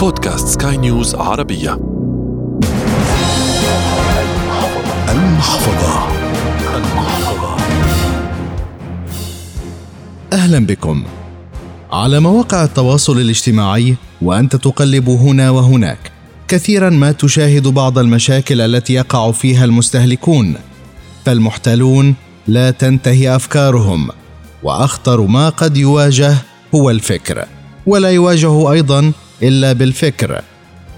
بودكاست سكاي نيوز عربية. المحفظة. المحفظة أهلا بكم. على مواقع التواصل الاجتماعي وأنت تقلب هنا وهناك كثيرا ما تشاهد بعض المشاكل التي يقع فيها المستهلكون. فالمحتالون لا تنتهي أفكارهم وأخطر ما قد يواجه هو الفكر. ولا يواجه أيضا إلا بالفكر.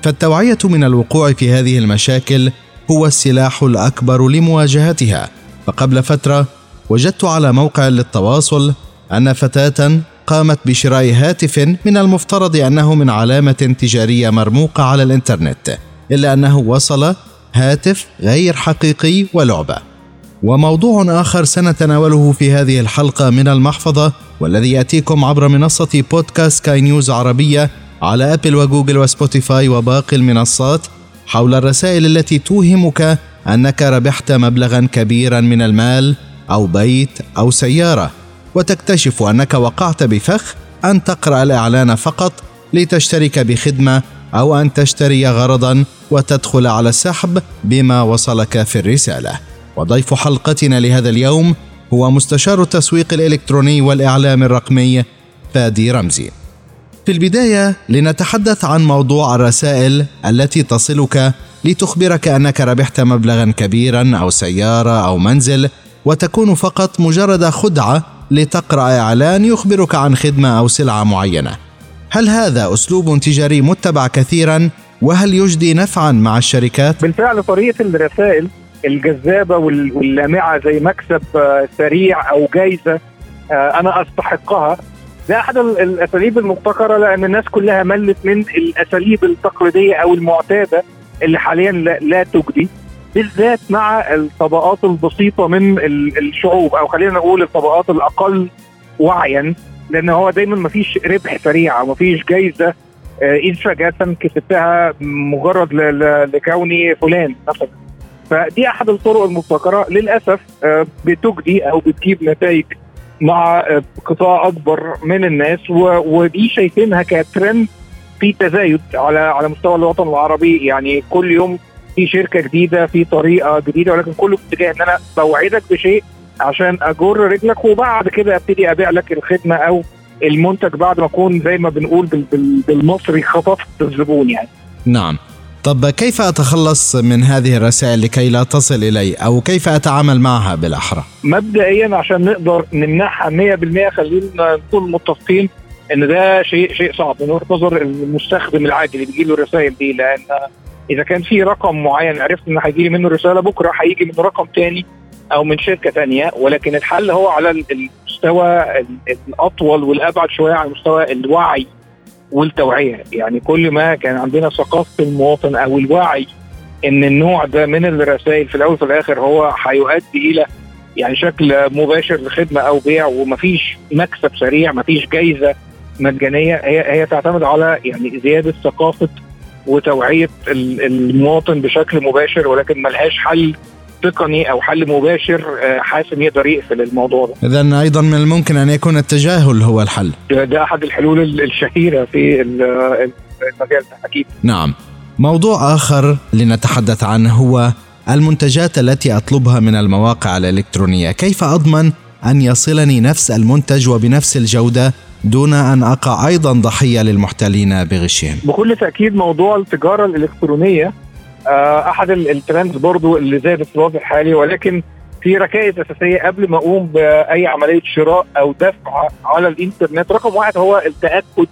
فالتوعية من الوقوع في هذه المشاكل هو السلاح الأكبر لمواجهتها. فقبل فترة وجدت على موقع للتواصل أن فتاة قامت بشراء هاتف من المفترض أنه من علامة تجارية مرموقة على الإنترنت إلا أنه وصل هاتف غير حقيقي ولعبة. وموضوع آخر سنتناوله في هذه الحلقة من المحفظة والذي يأتيكم عبر منصة بودكاست سكاي نيوز عربية على أبل وجوجل وسبوتيفاي وباقي المنصات حول الرسائل التي توهمك أنك ربحت مبلغا كبيرا من المال أو بيت أو سيارة. وتكتشف أنك وقعت بفخ أن تقرأ الإعلان فقط لتشترك بخدمة أو أن تشتري غرضا وتدخل على السحب بما وصلك في الرسالة. وضيف حلقتنا لهذا اليوم هو مستشار التسويق الإلكتروني والإعلام الرقمي فادي رمزي. في البداية لنتحدث عن موضوع الرسائل التي تصلك لتخبرك أنك ربحت مبلغا كبيرا أو سيارة أو منزل وتكون فقط مجرد خدعة لتقرأ إعلان يخبرك عن خدمة أو سلعة معينة. هل هذا أسلوب تجاري متبع كثيرا؟ وهل يجدي نفعا مع الشركات؟ بالفعل طريقة الرسائل الجذابة واللامعة زي مكسب آه، سريع أو جايزة آه، أنا أستحقها. ده أحد الأساليب المبتكرة لأن الناس كلها ملت من الأساليب التقليدية أو المعتادة اللي حاليا لا تجدي بالذات مع الطبقات البسيطة من الشعوب أو خلينا نقول الطبقات الأقل وعيا لأن هو دايما ما فيش ربح سريع أو ما فيش جايزة اذ فجاه كسبتها مجرد لكوني فلان مثلا. فدي أحد الطرق المبتكرة للأسف آه، بتجدي أو بتجيب نتائج مع قطاع أكبر من الناس ودي شايفينها كترند في تزايد على على مستوى الوطن العربي يعني كل يوم في شركة جديدة في طريقة جديدة ولكن كله في اتجاه إن أنا بوعدك بشيء عشان أجر رجلك وبعد كده أبتدي أبيع لك الخدمة أو المنتج بعد ما أكون زي ما بنقول بالمصري خطفت الزبون يعني. نعم طب كيف أتخلص من هذه الرسائل لكي لا تصل إلي؟ أو كيف أتعامل معها بالأحرى؟ مبدئيا عشان نقدر نمنعها 100% خلينا نكون متفقين إن ده شيء شيء صعب من وجهة نظر المستخدم العادي اللي بيجي له الرسائل دي لأن إذا كان في رقم معين عرفت إن هيجي لي منه رسالة بكرة هيجي منه رقم تاني أو من شركة تانية ولكن الحل هو على المستوى الأطول والأبعد شوية على مستوى الوعي والتوعية. يعني كل ما كان عندنا ثقافة المواطن أو الوعي إن النوع ده من الرسائل في الأول وفي الآخر هو هيؤدي إلى يعني شكل مباشر لخدمة أو بيع ومفيش مكسب سريع مفيش جايزة مجانية. هي هي تعتمد على يعني زيادة ثقافة وتوعية المواطن بشكل مباشر ولكن ملهاش حل تقني أو حل مباشر آه، حاسم يقدر يقفل الموضوع ده. اذا أيضا من الممكن أن يكون التجاهل هو الحل. ده, أحد الحلول الشهيرة في المجال ده أكيد. نعم. موضوع آخر لنتحدث عنه هو المنتجات التي أطلبها من المواقع الإلكترونية، كيف أضمن أن يصلني نفس المنتج وبنفس الجودة دون أن أقع أيضا ضحية للمحتالين بغشهم؟ بكل تأكيد موضوع التجارة الإلكترونية أحد ال trends برضو اللي زادت في الوضع الحالي ولكن في ركائز أساسية قبل ما أقوم بأي عملية شراء أو دفع على الإنترنت رقم واحد هو التأكد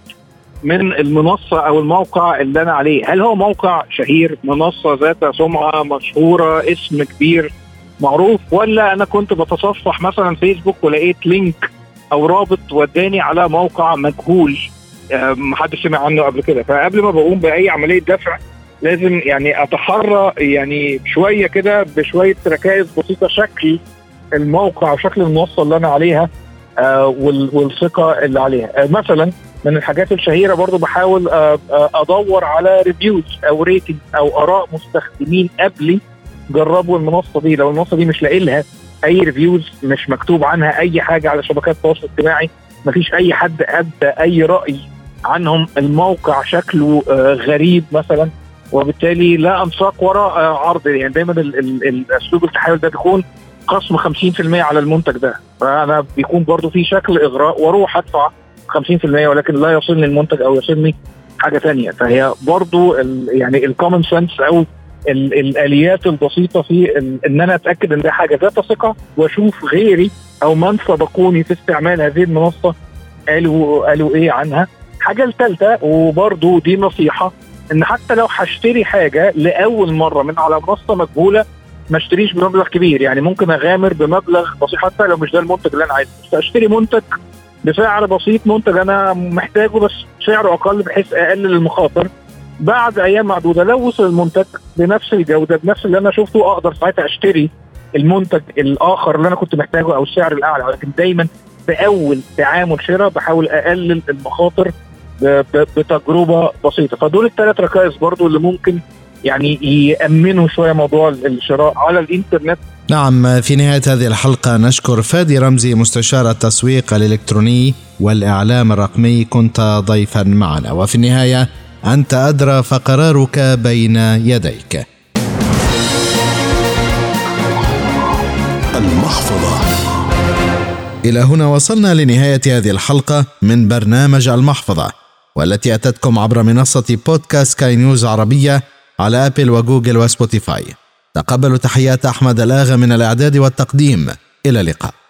من المنصة أو الموقع اللي أنا عليه. هل هو موقع شهير منصة ذات سمعة مشهورة اسم كبير معروف ولا أنا كنت بتصفح مثلا فيسبوك ولقيت link أو رابط وداني على موقع مجهول؟ آه، محدش سمع عنه قبل كده. فقبل ما بقوم بأي عملية دفع لازم يعني أتحرى يعني شوية كده بشوية ركائز بسيطة شكل الموقع وشكل المنصة اللي أنا عليها آه والثقة اللي عليها. آه مثلا من الحاجات الشهيرة برضو بحاول آه آه أدور على reviews أو rating أو آراء مستخدمين قبلي جربوا المنصة دي. لو المنصة دي مش لاقي لها أي reviews مش مكتوب عنها أي حاجة على شبكات التواصل الاجتماعي مفيش أي حد ابدى أي رأي عنهم الموقع شكله آه، غريب مثلا. وبالتالي لا انساق وراء عرض يعني دايما ال- ال- الأسلوب التحايل ده بيكون خصم 50% على المنتج ده. فأنا بيكون برضو في شكل إغراء وأروح أدفع 50% ولكن لا يصلني المنتج أو يصلني حاجة تانية. فهي برضو يعني الكومن سنس أو ال الآليات البسيطة في إن أنا أتأكد إن ده حاجة ذات ثقة وأشوف غيري أو من سبقوني في استعمال هذه المنصة قالوا قالوا إيه عنها. الحاجة الثالثه وبرضو دي نصيحة إن حتى لو هشتري حاجة لأول مرة من على منصة مجهولة ما أشتريش بمبلغ كبير. يعني ممكن أغامر بمبلغ بسيط حتى لو مش ده المنتج اللي أنا عايزه. بس أشتري منتج بسعر بسيط منتج أنا محتاجه بس سعره أقل بحيث أقلل المخاطر. بعد أيام معدودة لو وصل المنتج بنفس الجودة بنفس اللي أنا شفته أقدر ساعتها أشتري المنتج الآخر اللي أنا كنت محتاجه أو السعر الأعلى. ولكن دايما في اول تعامل شراء بحاول أقلل المخاطر بتجربة بسيطة. فدول الثلاث ركائز برضو اللي ممكن يعني يأمنوا شوية موضوع الشراء على الإنترنت. نعم في نهاية هذه الحلقة نشكر فادي رمزي مستشار التسويق الإلكتروني والإعلام الرقمي. كنت ضيفا معنا. وفي النهاية أنت أدرى فقرارك بين يديك. المحفظة. إلى هنا وصلنا لنهاية هذه الحلقة من برنامج المحفظة. والتي أتتكم عبر منصة بودكاست سكاي نيوز عربية على أبل وجوجل وسبوتيفاي. تقبلوا تحيات أحمد الآغا من الإعداد والتقديم. إلى اللقاء.